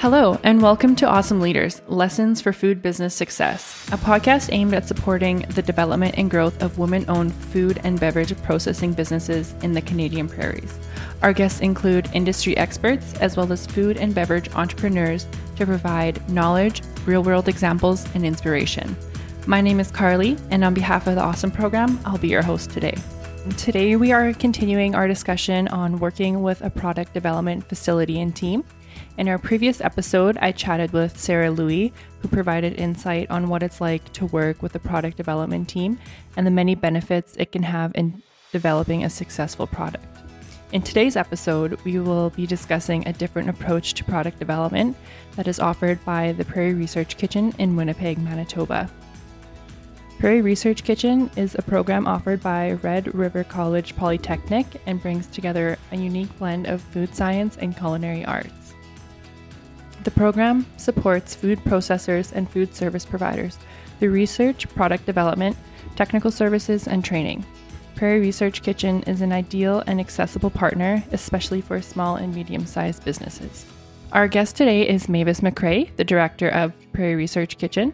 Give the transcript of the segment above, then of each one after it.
Hello, and welcome to Awesome Leaders Lessons for Food Business Success, a podcast aimed at supporting the development and growth of women owned food and beverage processing businesses in the Canadian prairies. Our guests include industry experts as well as food and beverage entrepreneurs to provide knowledge, real world examples, and inspiration. My name is Carly, and on behalf of the Awesome program, I'll be your host today. Today, we are continuing our discussion on working with a product development facility and team. In our previous episode, I chatted with Sarah Louie, who provided insight on what it's like to work with a product development team and the many benefits it can have in developing a successful product. In today's episode, we will be discussing a different approach to product development that is offered by the Prairie Research Kitchen in Winnipeg, Manitoba. Prairie Research Kitchen is a program offered by Red River College Polytechnic and brings together a unique blend of food science and culinary arts. The program supports food processors and food service providers through research, product development, technical services, and training. Prairie Research Kitchen is an ideal and accessible partner, especially for small and medium sized businesses. Our guest today is Mavis McRae, the director of Prairie Research Kitchen.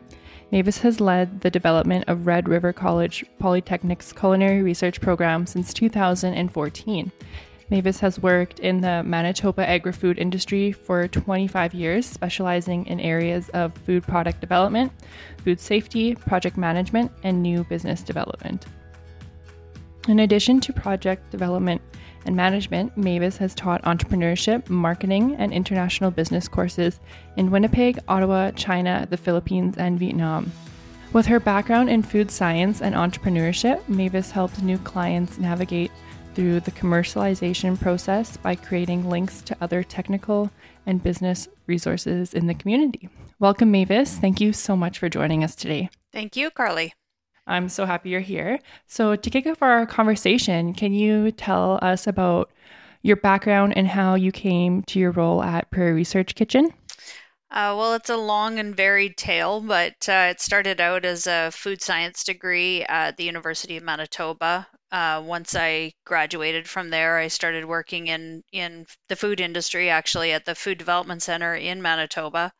Mavis has led the development of Red River College Polytechnic's culinary research program since 2014 Mavis has worked in the Manitoba agri food industry for 25 years, specializing in areas of food product development, food safety, project management, and new business development. In addition to project development and management, Mavis has taught entrepreneurship, marketing, and international business courses in Winnipeg, Ottawa, China, the Philippines, and Vietnam. With her background in food science and entrepreneurship, Mavis helped new clients navigate through the commercialization process by creating links to other technical and business resources in the community. Welcome, Mavis. Thank you so much for joining us today. Thank you, Carly. I'm so happy you're here. So, to kick off our conversation, can you tell us about your background and how you came to your role at Prairie Research Kitchen? Uh, well, it's a long and varied tale, but uh, it started out as a food science degree at the University of Manitoba. Uh, once I graduated from there, I started working in, in the food industry, actually at the Food Development Center in Manitoba,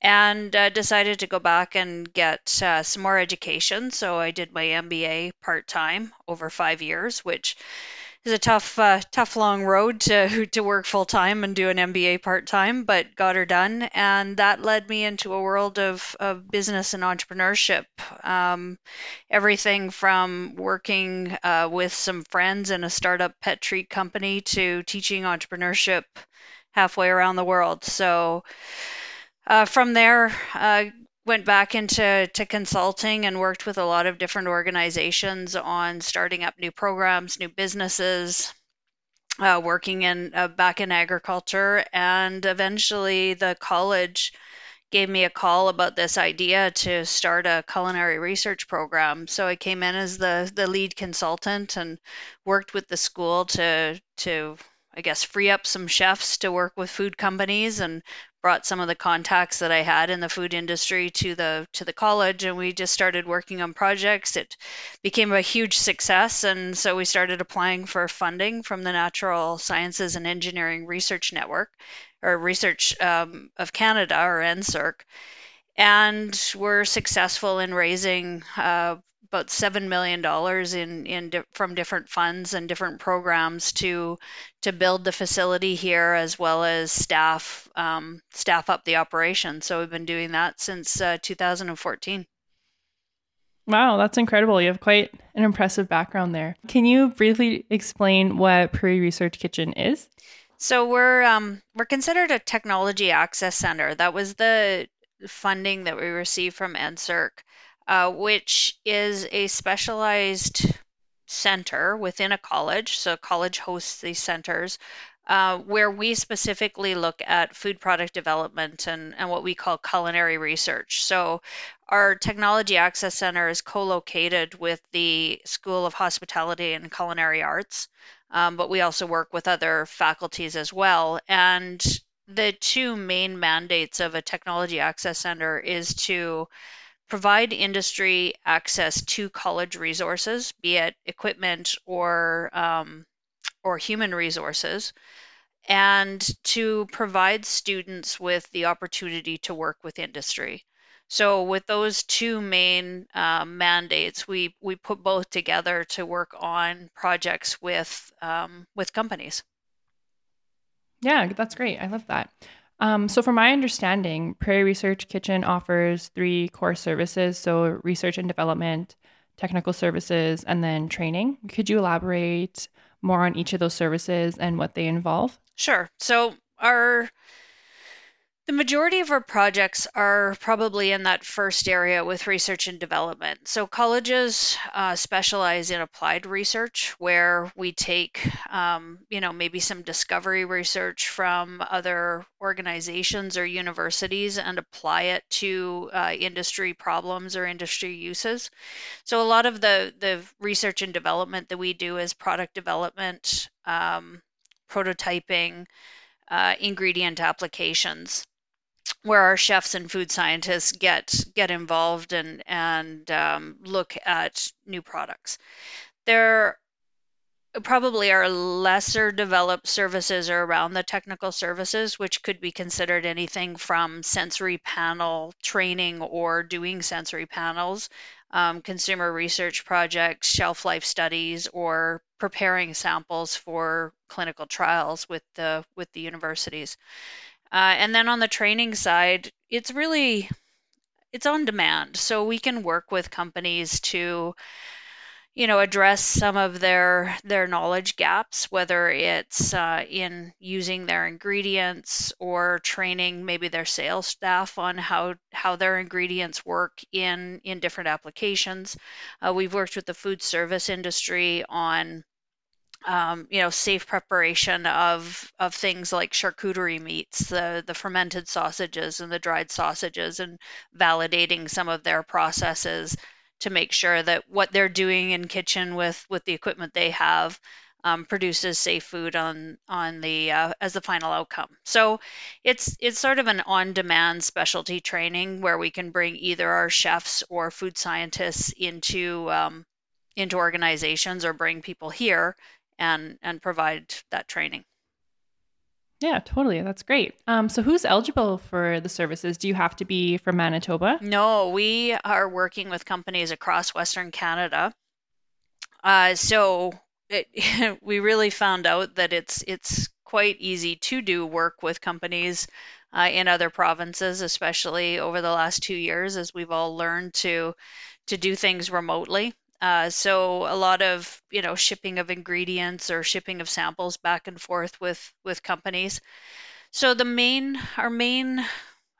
and uh, decided to go back and get uh, some more education. So I did my MBA part time over five years, which is a tough, uh, tough long road to to work full time and do an MBA part time, but got her done, and that led me into a world of, of business and entrepreneurship. Um, everything from working uh, with some friends in a startup pet treat company to teaching entrepreneurship halfway around the world. So. Uh, from there, uh, went back into to consulting and worked with a lot of different organizations on starting up new programs, new businesses, uh, working in uh, back in agriculture, and eventually the college gave me a call about this idea to start a culinary research program. So I came in as the the lead consultant and worked with the school to to I guess free up some chefs to work with food companies and brought some of the contacts that I had in the food industry to the to the college and we just started working on projects. It became a huge success and so we started applying for funding from the Natural Sciences and Engineering Research Network or Research um, of Canada or NSERC and we're successful in raising uh, about seven million dollars in in di- from different funds and different programs to to build the facility here as well as staff um, staff up the operation. So we've been doing that since uh, 2014. Wow, that's incredible. You have quite an impressive background there. Can you briefly explain what Prairie Research Kitchen is? So we're um, we're considered a technology access center. That was the funding that we received from NSERC uh, which is a specialized center within a college. So, college hosts these centers uh, where we specifically look at food product development and, and what we call culinary research. So, our Technology Access Center is co located with the School of Hospitality and Culinary Arts, um, but we also work with other faculties as well. And the two main mandates of a Technology Access Center is to provide industry access to college resources, be it equipment or um, or human resources, and to provide students with the opportunity to work with industry. So with those two main um, mandates, we we put both together to work on projects with um, with companies. Yeah, that's great. I love that. Um, so, from my understanding, Prairie Research Kitchen offers three core services so, research and development, technical services, and then training. Could you elaborate more on each of those services and what they involve? Sure. So, our the majority of our projects are probably in that first area with research and development. So, colleges uh, specialize in applied research where we take, um, you know, maybe some discovery research from other organizations or universities and apply it to uh, industry problems or industry uses. So, a lot of the, the research and development that we do is product development, um, prototyping, uh, ingredient applications where our chefs and food scientists get get involved and and um, look at new products. There probably are lesser developed services around the technical services, which could be considered anything from sensory panel training or doing sensory panels, um, consumer research projects, shelf life studies, or preparing samples for clinical trials with the with the universities. Uh, and then on the training side, it's really it's on demand. So we can work with companies to you know address some of their their knowledge gaps whether it's uh, in using their ingredients or training maybe their sales staff on how how their ingredients work in in different applications uh, we've worked with the food service industry on um, you know, safe preparation of of things like charcuterie meats, the the fermented sausages and the dried sausages, and validating some of their processes to make sure that what they're doing in kitchen with with the equipment they have um, produces safe food on on the uh, as the final outcome. So it's it's sort of an on-demand specialty training where we can bring either our chefs or food scientists into um, into organizations or bring people here and and provide that training. Yeah, totally. That's great. Um, so, who's eligible for the services? Do you have to be from Manitoba? No, we are working with companies across Western Canada. Uh, so, it, we really found out that it's it's quite easy to do work with companies uh, in other provinces, especially over the last two years, as we've all learned to to do things remotely. Uh, so a lot of you know shipping of ingredients or shipping of samples back and forth with with companies. So the main our main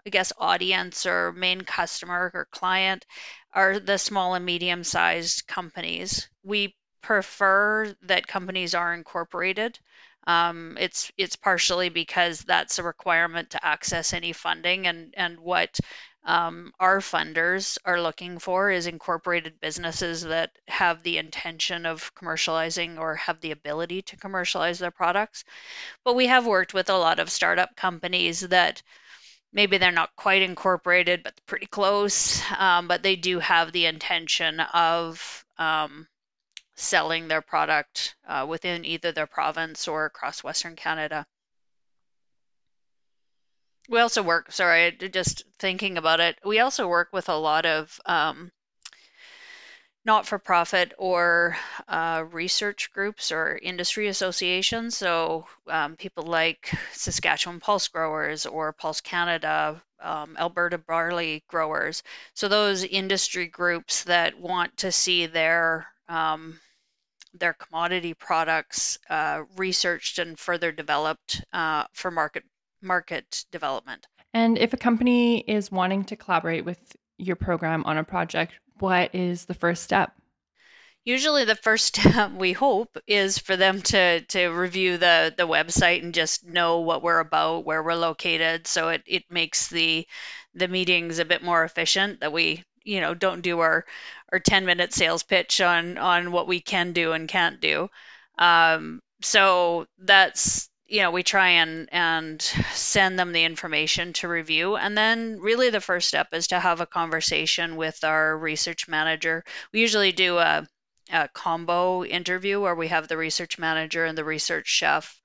I guess audience or main customer or client are the small and medium sized companies. We prefer that companies are incorporated. Um, it's it's partially because that's a requirement to access any funding and and what um, our funders are looking for is incorporated businesses that have the intention of commercializing or have the ability to commercialize their products. But we have worked with a lot of startup companies that maybe they're not quite incorporated, but pretty close. Um, but they do have the intention of um, selling their product uh, within either their province or across Western Canada. We also work, sorry, just thinking about it, we also work with a lot of um, not for profit or uh, research groups or industry associations. So, um, people like Saskatchewan Pulse Growers or Pulse Canada, um, Alberta Barley Growers. So, those industry groups that want to see their um, their commodity products uh, researched and further developed uh, for market market development. And if a company is wanting to collaborate with your program on a project, what is the first step? Usually, the first step we hope is for them to to review the the website and just know what we're about, where we're located, so it it makes the the meetings a bit more efficient. That we you know don't do our our 10 minute sales pitch on on what we can do and can't do. Um, so that's you know we try and and send them the information to review and then really the first step is to have a conversation with our research manager we usually do a, a combo interview where we have the research manager and the research chef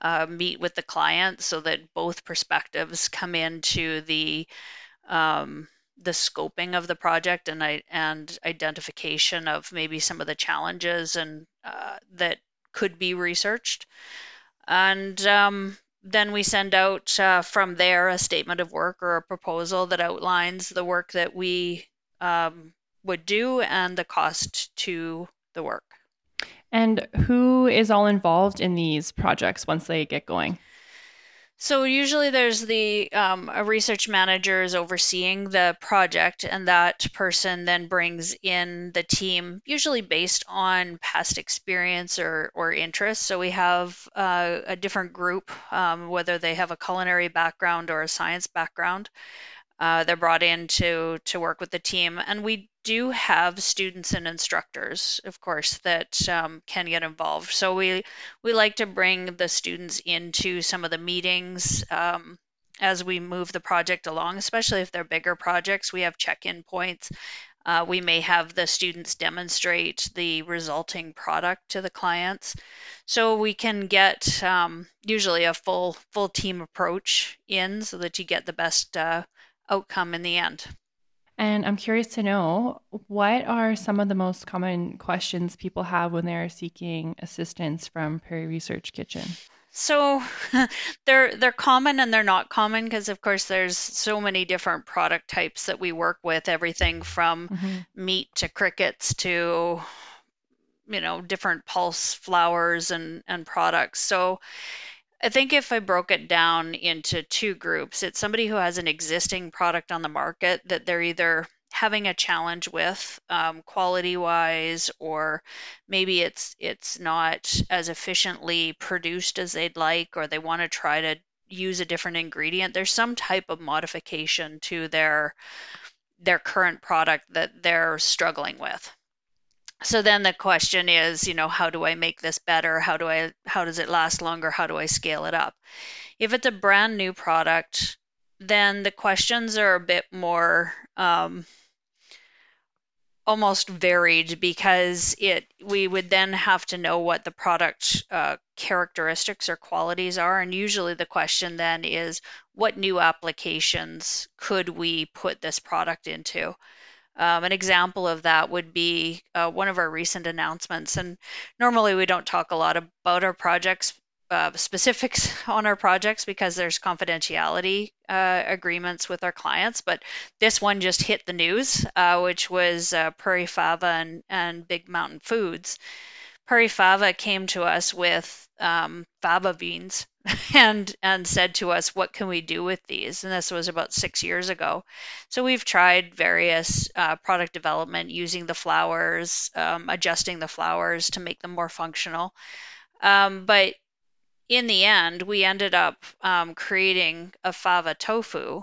uh, meet with the client so that both perspectives come into the um, the scoping of the project and I, and identification of maybe some of the challenges and uh, that could be researched. And um, then we send out uh, from there a statement of work or a proposal that outlines the work that we um, would do and the cost to the work. And who is all involved in these projects once they get going? So usually there's the um, a research manager is overseeing the project, and that person then brings in the team, usually based on past experience or or interest. So we have uh, a different group, um, whether they have a culinary background or a science background. Uh, they're brought in to to work with the team, and we do have students and instructors, of course, that um, can get involved. So we we like to bring the students into some of the meetings um, as we move the project along, especially if they're bigger projects. We have check-in points. Uh, we may have the students demonstrate the resulting product to the clients, so we can get um, usually a full full team approach in, so that you get the best uh, outcome in the end. And I'm curious to know what are some of the most common questions people have when they're seeking assistance from Prairie Research Kitchen? So they're they're common and they're not common because of course there's so many different product types that we work with everything from mm-hmm. meat to crickets to you know different pulse flours and and products. So I think if I broke it down into two groups, it's somebody who has an existing product on the market that they're either having a challenge with um, quality wise or maybe it's it's not as efficiently produced as they'd like or they want to try to use a different ingredient. There's some type of modification to their their current product that they're struggling with so then the question is you know how do i make this better? How do i how does it last longer? How do i scale it up? If it's a brand new product then the questions are a bit more um, almost varied because it we would then have to know what the product uh, characteristics or qualities are. And usually the question then is what new applications could we put this product into um, an example of that would be uh, one of our recent announcements. And normally we don't talk a lot about our projects, uh, specifics on our projects because there's confidentiality uh, agreements with our clients. But this one just hit the news, uh, which was uh, Prairie Fava and, and Big Mountain Foods. Prairie Fava came to us with um, fava beans and and said to us, "What can we do with these?" And this was about six years ago. So we've tried various uh, product development using the flours um, adjusting the flours to make them more functional. Um, but in the end, we ended up um, creating a fava tofu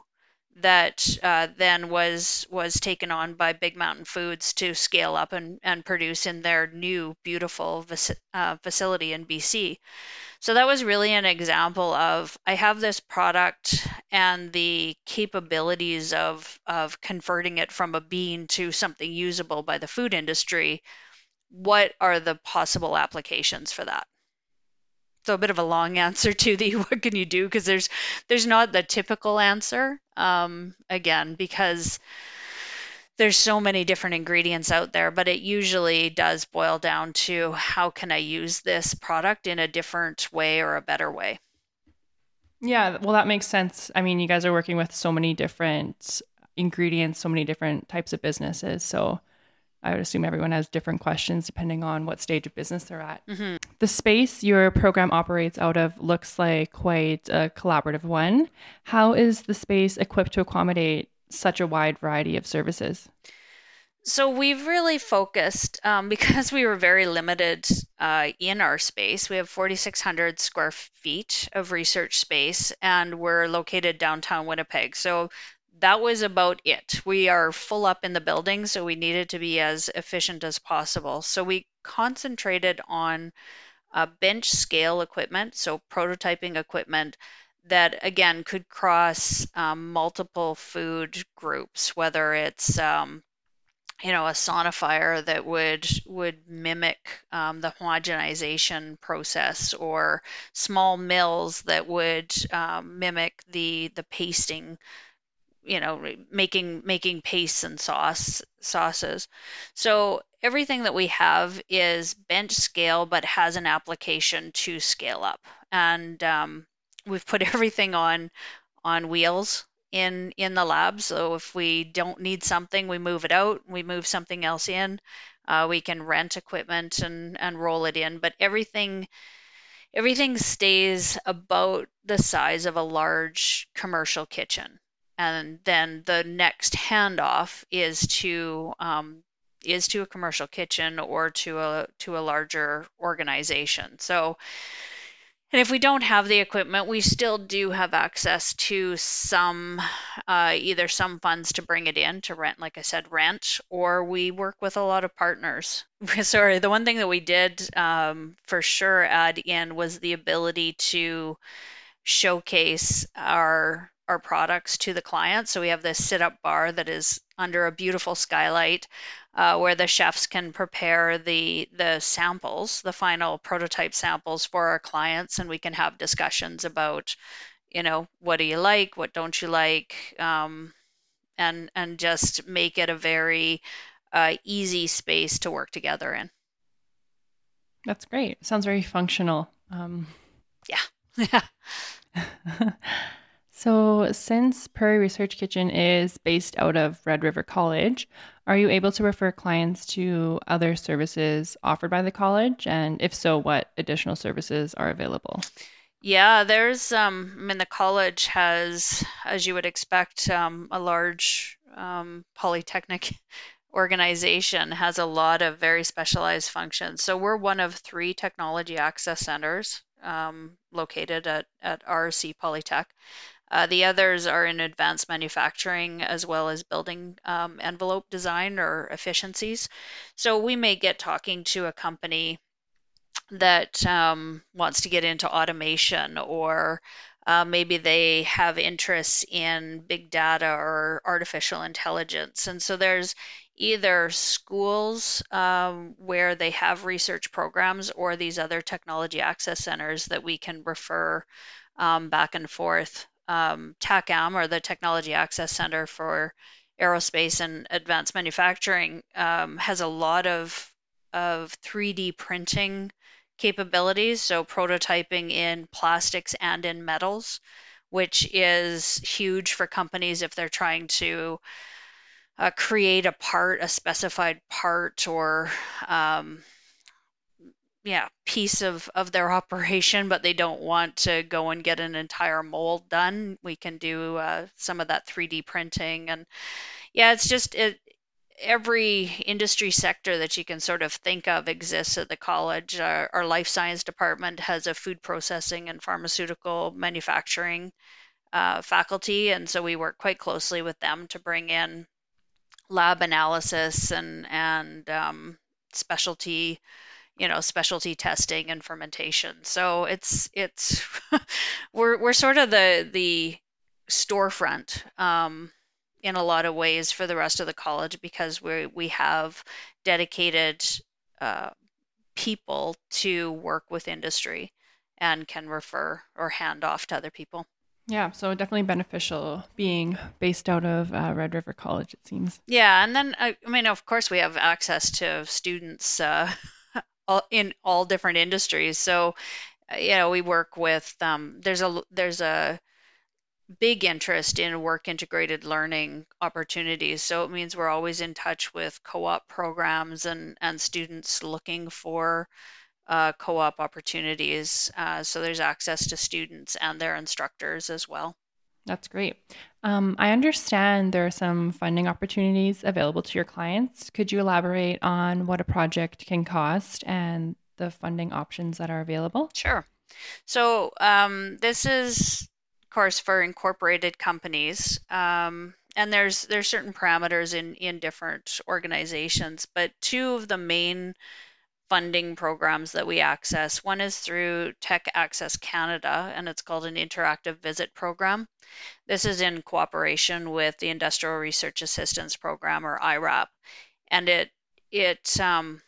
that uh, then was was taken on by Big Mountain Foods to scale up and, and produce in their new beautiful uh, facility in BC. So that was really an example of I have this product and the capabilities of of converting it from a bean to something usable by the food industry. What are the possible applications for that? So a bit of a long answer to the what can you do because there's there's not the typical answer. Um, again, because there's so many different ingredients out there, but it usually does boil down to how can I use this product in a different way or a better way. Yeah, well, that makes sense. I mean, you guys are working with so many different ingredients, so many different types of businesses. So I would assume everyone has different questions depending on what stage of business they're at. Mm-hmm. The space your program operates out of looks like quite a collaborative one. How is the space equipped to accommodate such a wide variety of services? So we've really focused um, because we were very limited uh, in our space. We have 4,600 square feet of research space, and we're located downtown Winnipeg. So that was about it. We are full up in the building, so we needed to be as efficient as possible. So we concentrated on uh, bench scale equipment, so prototyping equipment that again could cross um, multiple food groups, whether it's um, you know a sonifier that would would mimic um, the homogenization process or small mills that would um, mimic the the pasting you know making making pastes and sauce sauces. So everything that we have is bench scale but has an application to scale up. And um, we've put everything on on wheels in in the lab. So if we don't need something, we move it out. We move something else in. Uh, we can rent equipment and and roll it in. But everything everything stays about the size of a large commercial kitchen. And then the next handoff is to um, is to a commercial kitchen or to a to a larger organization. So and if we don't have the equipment, we still do have access to some, uh, either some funds to bring it in to rent, like I said, rent, or we work with a lot of partners. Sorry, the one thing that we did um, for sure add in was the ability to showcase our our products to the client. So we have this sit up bar that is under a beautiful skylight uh, where the chefs can prepare the the samples, the final prototype samples for our clients, and we can have discussions about, you know, what do you like, what don't you like, um, and and just make it a very uh, easy space to work together in. That's great. Sounds very functional. Um... Yeah. So, since Prairie Research Kitchen is based out of Red River College, are you able to refer clients to other services offered by the college? And if so, what additional services are available? Yeah, there's, um, I mean, the college has, as you would expect, um, a large um, polytechnic organization, has a lot of very specialized functions. So we're one of three technology access centers um, located at, at RC Polytech. Uh, the others are in advanced manufacturing as well as building um, envelope design or efficiencies. So we may get talking to a company that um, wants to get into automation or uh, maybe they have interests in big data or artificial intelligence. And so there's either schools um, where they have research programs or these other technology access centers that we can refer um, back and forth um, TACAM, or the Technology Access Center for Aerospace and Advanced Manufacturing, um, has a lot of of 3D printing capabilities, so prototyping in plastics and in metals, which is huge for companies if they're trying to uh, create a part, a specified part, or um, yeah piece of of their operation but they don't want to go and get an entire mold done. We can do uh, some of that 3d printing and yeah it's just it every industry sector that you can sort of think of exists at the college. Our, our life science department has a food processing and pharmaceutical manufacturing uh, faculty and so we work quite closely with them to bring in lab analysis and and um, specialty you know specialty testing and fermentation so it's it's we're we're sort of the the storefront um, in a lot of ways for the rest of the college because we we have dedicated uh, people to work with industry and can refer or hand off to other people. Yeah, so definitely beneficial being based out of uh, Red River College, it seems. Yeah, and then I, I mean, of course, we have access to students uh, in all different industries. So, uh, you know, we work with um, there's a there's a big interest in work integrated learning opportunities. So it means we're always in touch with co-op programs and and students looking for uh, co-op opportunities. Uh, so there's access to students and their instructors as well. That's great. Um, I understand there are some funding opportunities available to your clients. Could you elaborate on what a project can cost and the funding options that are available? Sure. So um, this is, of course, for incorporated companies, um, and there's there's certain parameters in in different organizations. But two of the main funding programs that we access. One is through Tech Access Canada, and it's called an Interactive Visit Program. This is in cooperation with the Industrial Research Assistance Program, or IRAP. and it it um,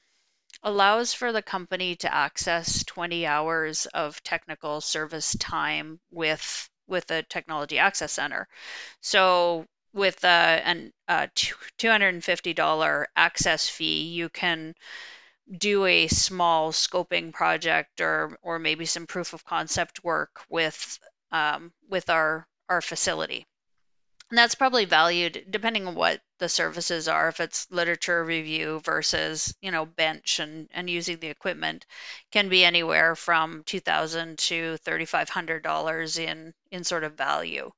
allows for the company to access 20 hours of technical service time with with a technology access center. So with a, an, a $250 access fee, you can do a small scoping project or or maybe some proof of concept work with um, with our our facility. And that's probably valued depending on what the services are. If it's literature review versus you know bench and and using the equipment, can be anywhere from two thousand to thirty five hundred dollars in in sort of value.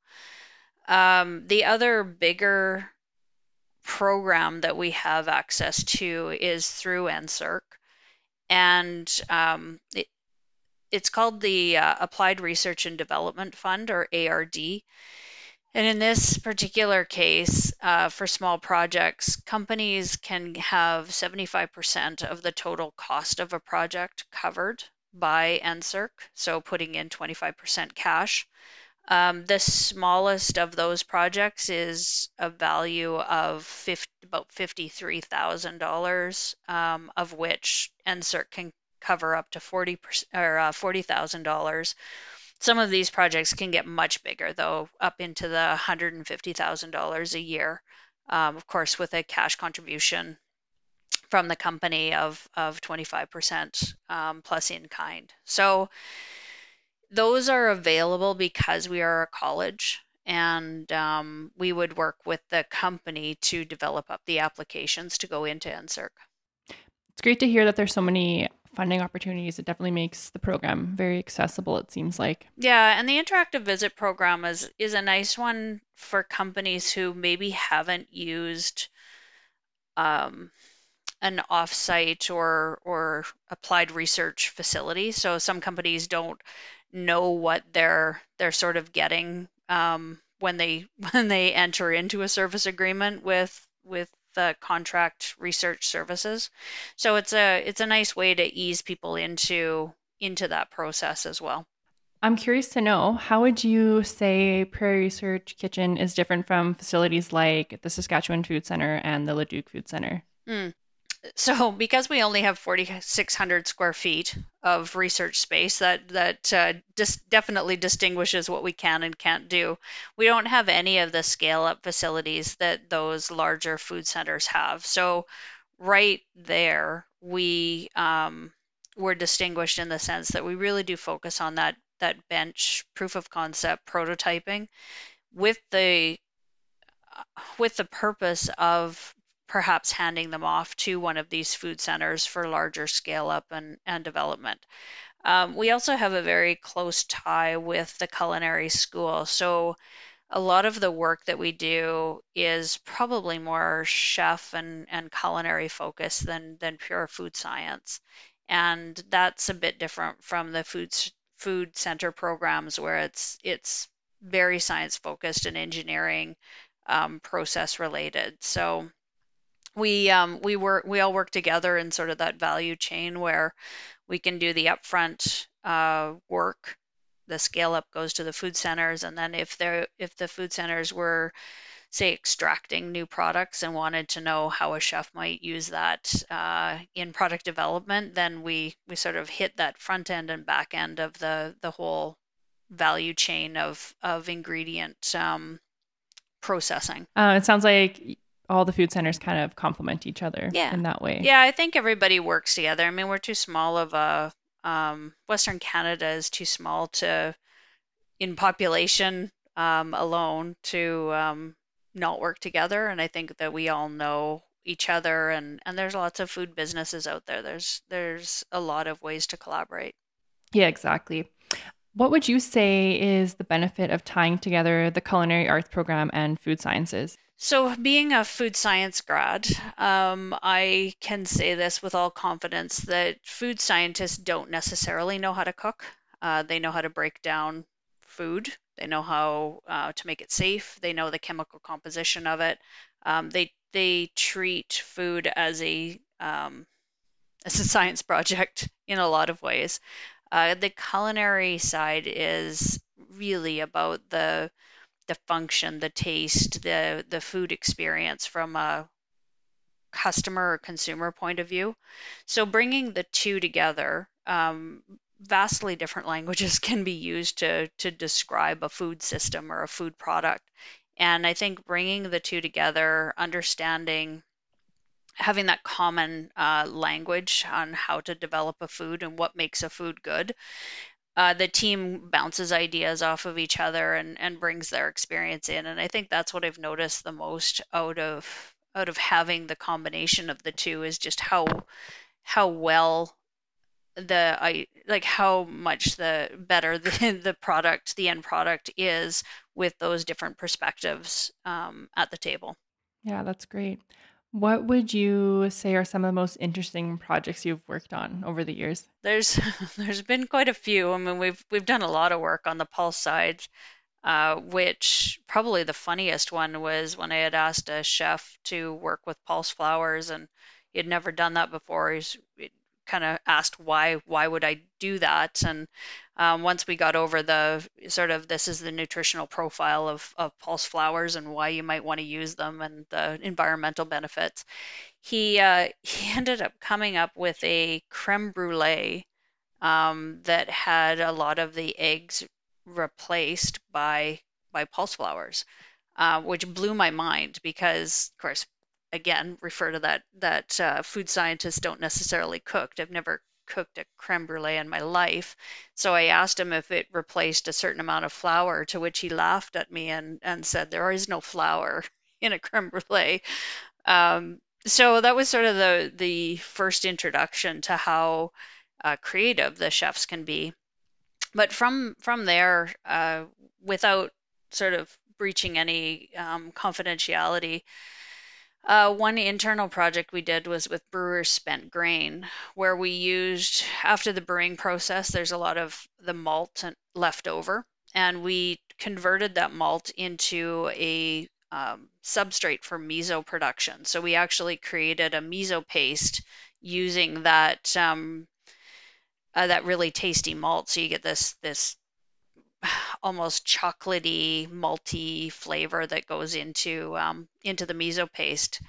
Um, the other bigger program that we have access to is through NSERC, and um, it, it's called the uh, Applied Research and Development Fund, or ARD. And in this particular case, uh, for small projects, companies can have 75% of the total cost of a project covered by NSERC, so putting in 25% cash. Um, the smallest of those projects is a value of 50, about $53,000, um, of which NSERC can cover up to 40 or uh, $40,000. Some of these projects can get much bigger, though, up into the $150,000 a year. Um, of course, with a cash contribution from the company of of 25% um, plus in kind. So those are available because we are a college and um, we would work with the company to develop up the applications to go into NSERC. It's great to hear that there's so many funding opportunities. It definitely makes the program very accessible, it seems like. Yeah, and the interactive visit program is is a nice one for companies who maybe haven't used um, an offsite or or applied research facility. So some companies don't know what they're they're sort of getting um, when they when they enter into a service agreement with with the contract research services. So it's a it's a nice way to ease people into into that process as well. I'm curious to know how would you say Prairie Research Kitchen is different from facilities like the Saskatchewan Food Center and the Leduc Food Center? Mm so because we only have 4600 square feet of research space that that uh, dis- definitely distinguishes what we can and can't do. We don't have any of the scale up facilities that those larger food centers have. So right there we um, we're distinguished in the sense that we really do focus on that that bench proof of concept prototyping with the with the purpose of perhaps handing them off to one of these food centers for larger scale up and, and development. Um, we also have a very close tie with the culinary school. So a lot of the work that we do is probably more chef and, and culinary focused than, than pure food science. And that's a bit different from the food food center programs where it's it's very science focused and engineering um, process related. So we um, we work we all work together in sort of that value chain where we can do the upfront uh, work. The scale up goes to the food centers, and then if they if the food centers were say extracting new products and wanted to know how a chef might use that uh, in product development, then we we sort of hit that front end and back end of the the whole value chain of of ingredient um, processing. Uh, it sounds like all the food centers kind of complement each other yeah. in that way. Yeah, I think everybody works together. I mean, we're too small of a um, Western Canada is too small to in population um, alone to um, not work together, and I think that we all know each other, and and there's lots of food businesses out there. There's there's a lot of ways to collaborate. Yeah, exactly. What would you say is the benefit of tying together the culinary arts program and food sciences? So, being a food science grad, um, I can say this with all confidence that food scientists don't necessarily know how to cook. Uh, they know how to break down food. They know how uh, to make it safe. They know the chemical composition of it. Um, they they treat food as a um, as a science project in a lot of ways. Uh, the culinary side is really about the the function, the taste, the the food experience from a customer or consumer point of view. So bringing the two together, um, vastly different languages can be used to to describe a food system or a food product. And I think bringing the two together, understanding, having that common uh, language on how to develop a food and what makes a food good, uh, the team bounces ideas off of each other and, and brings their experience in. And I think that's what I've noticed the most out of out of having the combination of the two is just how how well the I like how much the better the the product the end product is with those different perspectives um, at the table. Yeah, that's great. What would you say are some of the most interesting projects you've worked on over the years? There's there's been quite a few. I mean, we've we've done a lot of work on the pulse side, uh, which probably the funniest one was when I had asked a chef to work with pulse flours, and he had never done that before. He's kind of asked why why would I do that? And um, once we got over the sort of this is the nutritional profile of, of pulse flours and why you might want to use them and the environmental benefits he uh, he ended up coming up with a creme brulee um, that had a lot of the eggs replaced by by pulse flours uh, which blew my mind because of course again refer to that that uh, food scientists don't necessarily cook. I've never cooked a creme brulee in my life. So I asked him if it replaced a certain amount of flour, to which he laughed at me and, and said, There is no flour in a creme brulee. Um, so that was sort of the, the first introduction to how uh, creative the chefs can be. But from, from there, uh, without sort of breaching any um, confidentiality, uh, one internal project we did was with Brewers Spent Grain, where we used, after the brewing process, there's a lot of the malt left over, and we converted that malt into a um, substrate for miso production. So we actually created a miso paste using that um, uh, that really tasty malt. So you get this this almost chocolatey, malty flavor that goes into um, into the miso paste.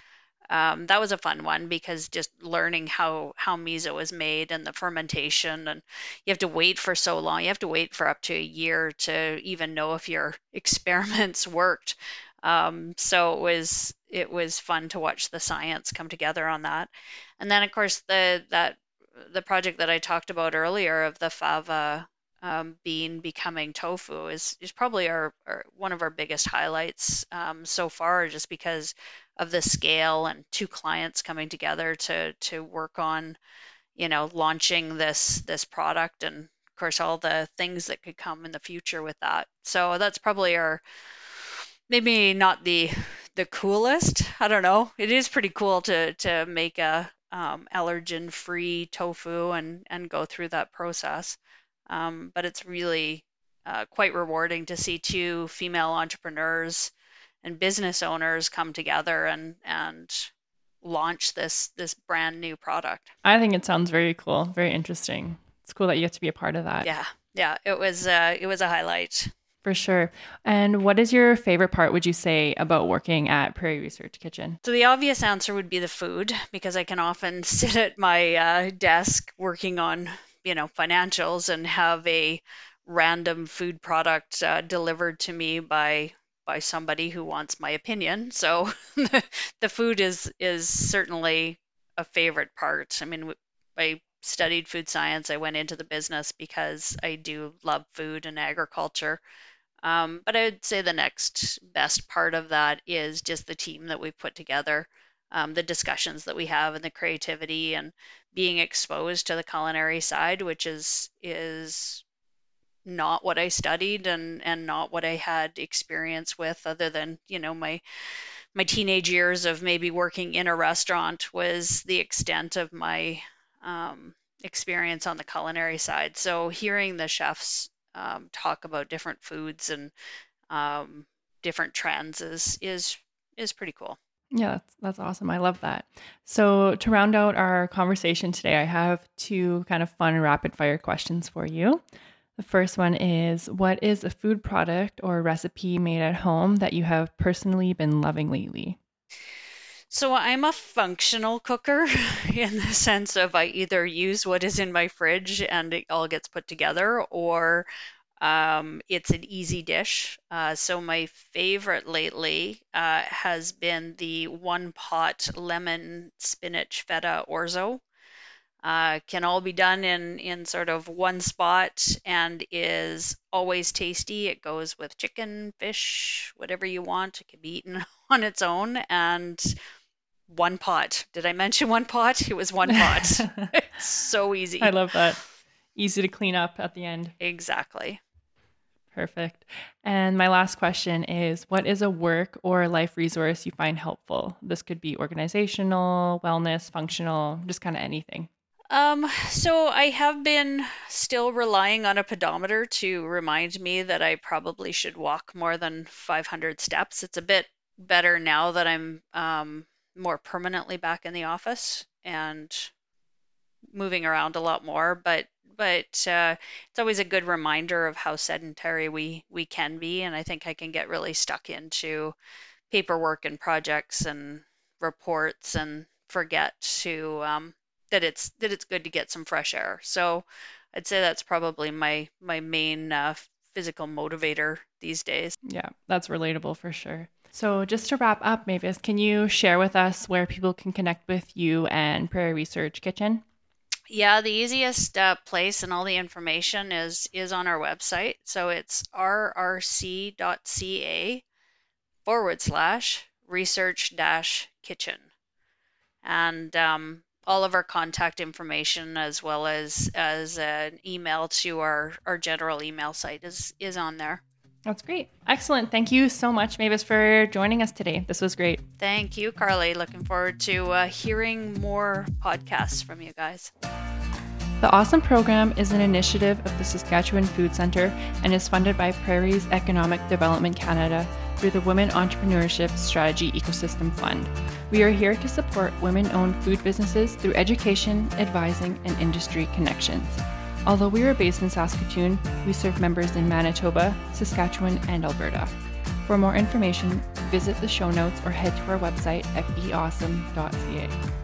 Um, that was a fun one because just learning how how miso is made and the fermentation, and you have to wait for so long. You have to wait for up to a year to even know if your experiments worked. Um, so it was it was fun to watch the science come together on that, and then of course the that the project that I talked about earlier of the fava um, bean becoming tofu is is probably our, our one of our biggest highlights um, so far, just because of the scale and two clients coming together to to work on, you know, launching this this product and of course all the things that could come in the future with that. So that's probably our maybe not the the coolest. I don't know. It is pretty cool to to make a um, allergen free tofu and and go through that process. Um, but it's really uh, quite rewarding to see two female entrepreneurs and business owners come together and and launch this this brand new product. I think it sounds very cool, very interesting. It's cool that you get to be a part of that. Yeah, yeah, it was uh, it was a highlight for sure. And what is your favorite part, would you say, about working at Prairie Research Kitchen? So, the obvious answer would be the food, because I can often sit at my uh, desk working on you know financials and have a random food product uh, delivered to me by by somebody who wants my opinion. So the food is is certainly a favorite part. I mean, I studied food science. I went into the business because I do love food and agriculture. Um, but I would say the next best part of that is just the team that we put together um, the discussions that we have and the creativity and being exposed to the culinary side, which is is not what I studied and and not what I had experience with, other than you know my my teenage years of maybe working in a restaurant was the extent of my um, experience on the culinary side. So hearing the chefs um, talk about different foods and um, different trends is is is pretty cool. Yeah, that's, that's awesome. I love that. So, to round out our conversation today, I have two kind of fun rapid fire questions for you. The first one is What is a food product or recipe made at home that you have personally been loving lately? So I'm a functional cooker in the sense of I either use what is in my fridge and it all gets put together, or um, it's an easy dish. Uh, so my favorite lately uh, has been the one pot lemon spinach feta orzo. Uh, can all be done in in sort of one spot and is always tasty. It goes with chicken, fish, whatever you want. It can be eaten on its own and one pot. Did I mention one pot? It was one pot. it's so easy. I love that. Easy to clean up at the end. Exactly. Perfect. And my last question is what is a work or life resource you find helpful? This could be organizational, wellness, functional, just kind of anything. Um, so I have been still relying on a pedometer to remind me that I probably should walk more than 500 steps. It's a bit better now that I'm um, more permanently back in the office and moving around a lot more, but but uh, it's always a good reminder of how sedentary we we can be, and I think I can get really stuck into paperwork and projects and reports and forget to um, that it's that it's good to get some fresh air. So I'd say that's probably my my main uh, physical motivator these days. Yeah, that's relatable for sure. So just to wrap up, Mavis, can you share with us where people can connect with you and Prairie Research Kitchen? Yeah, the easiest uh, place and all the information is is on our website. So it's rrc.ca forward slash research dash kitchen. And um, all of our contact information as well as as an email to our, our general email site is is on there. That's great. Excellent. Thank you so much, Mavis, for joining us today. This was great. Thank you, Carly. Looking forward to uh, hearing more podcasts from you guys. The Awesome program is an initiative of the Saskatchewan Food Centre and is funded by Prairies Economic Development Canada through the Women Entrepreneurship Strategy Ecosystem Fund. We are here to support women owned food businesses through education, advising, and industry connections. Although we are based in Saskatoon, we serve members in Manitoba, Saskatchewan, and Alberta. For more information, visit the show notes or head to our website at beawesome.ca.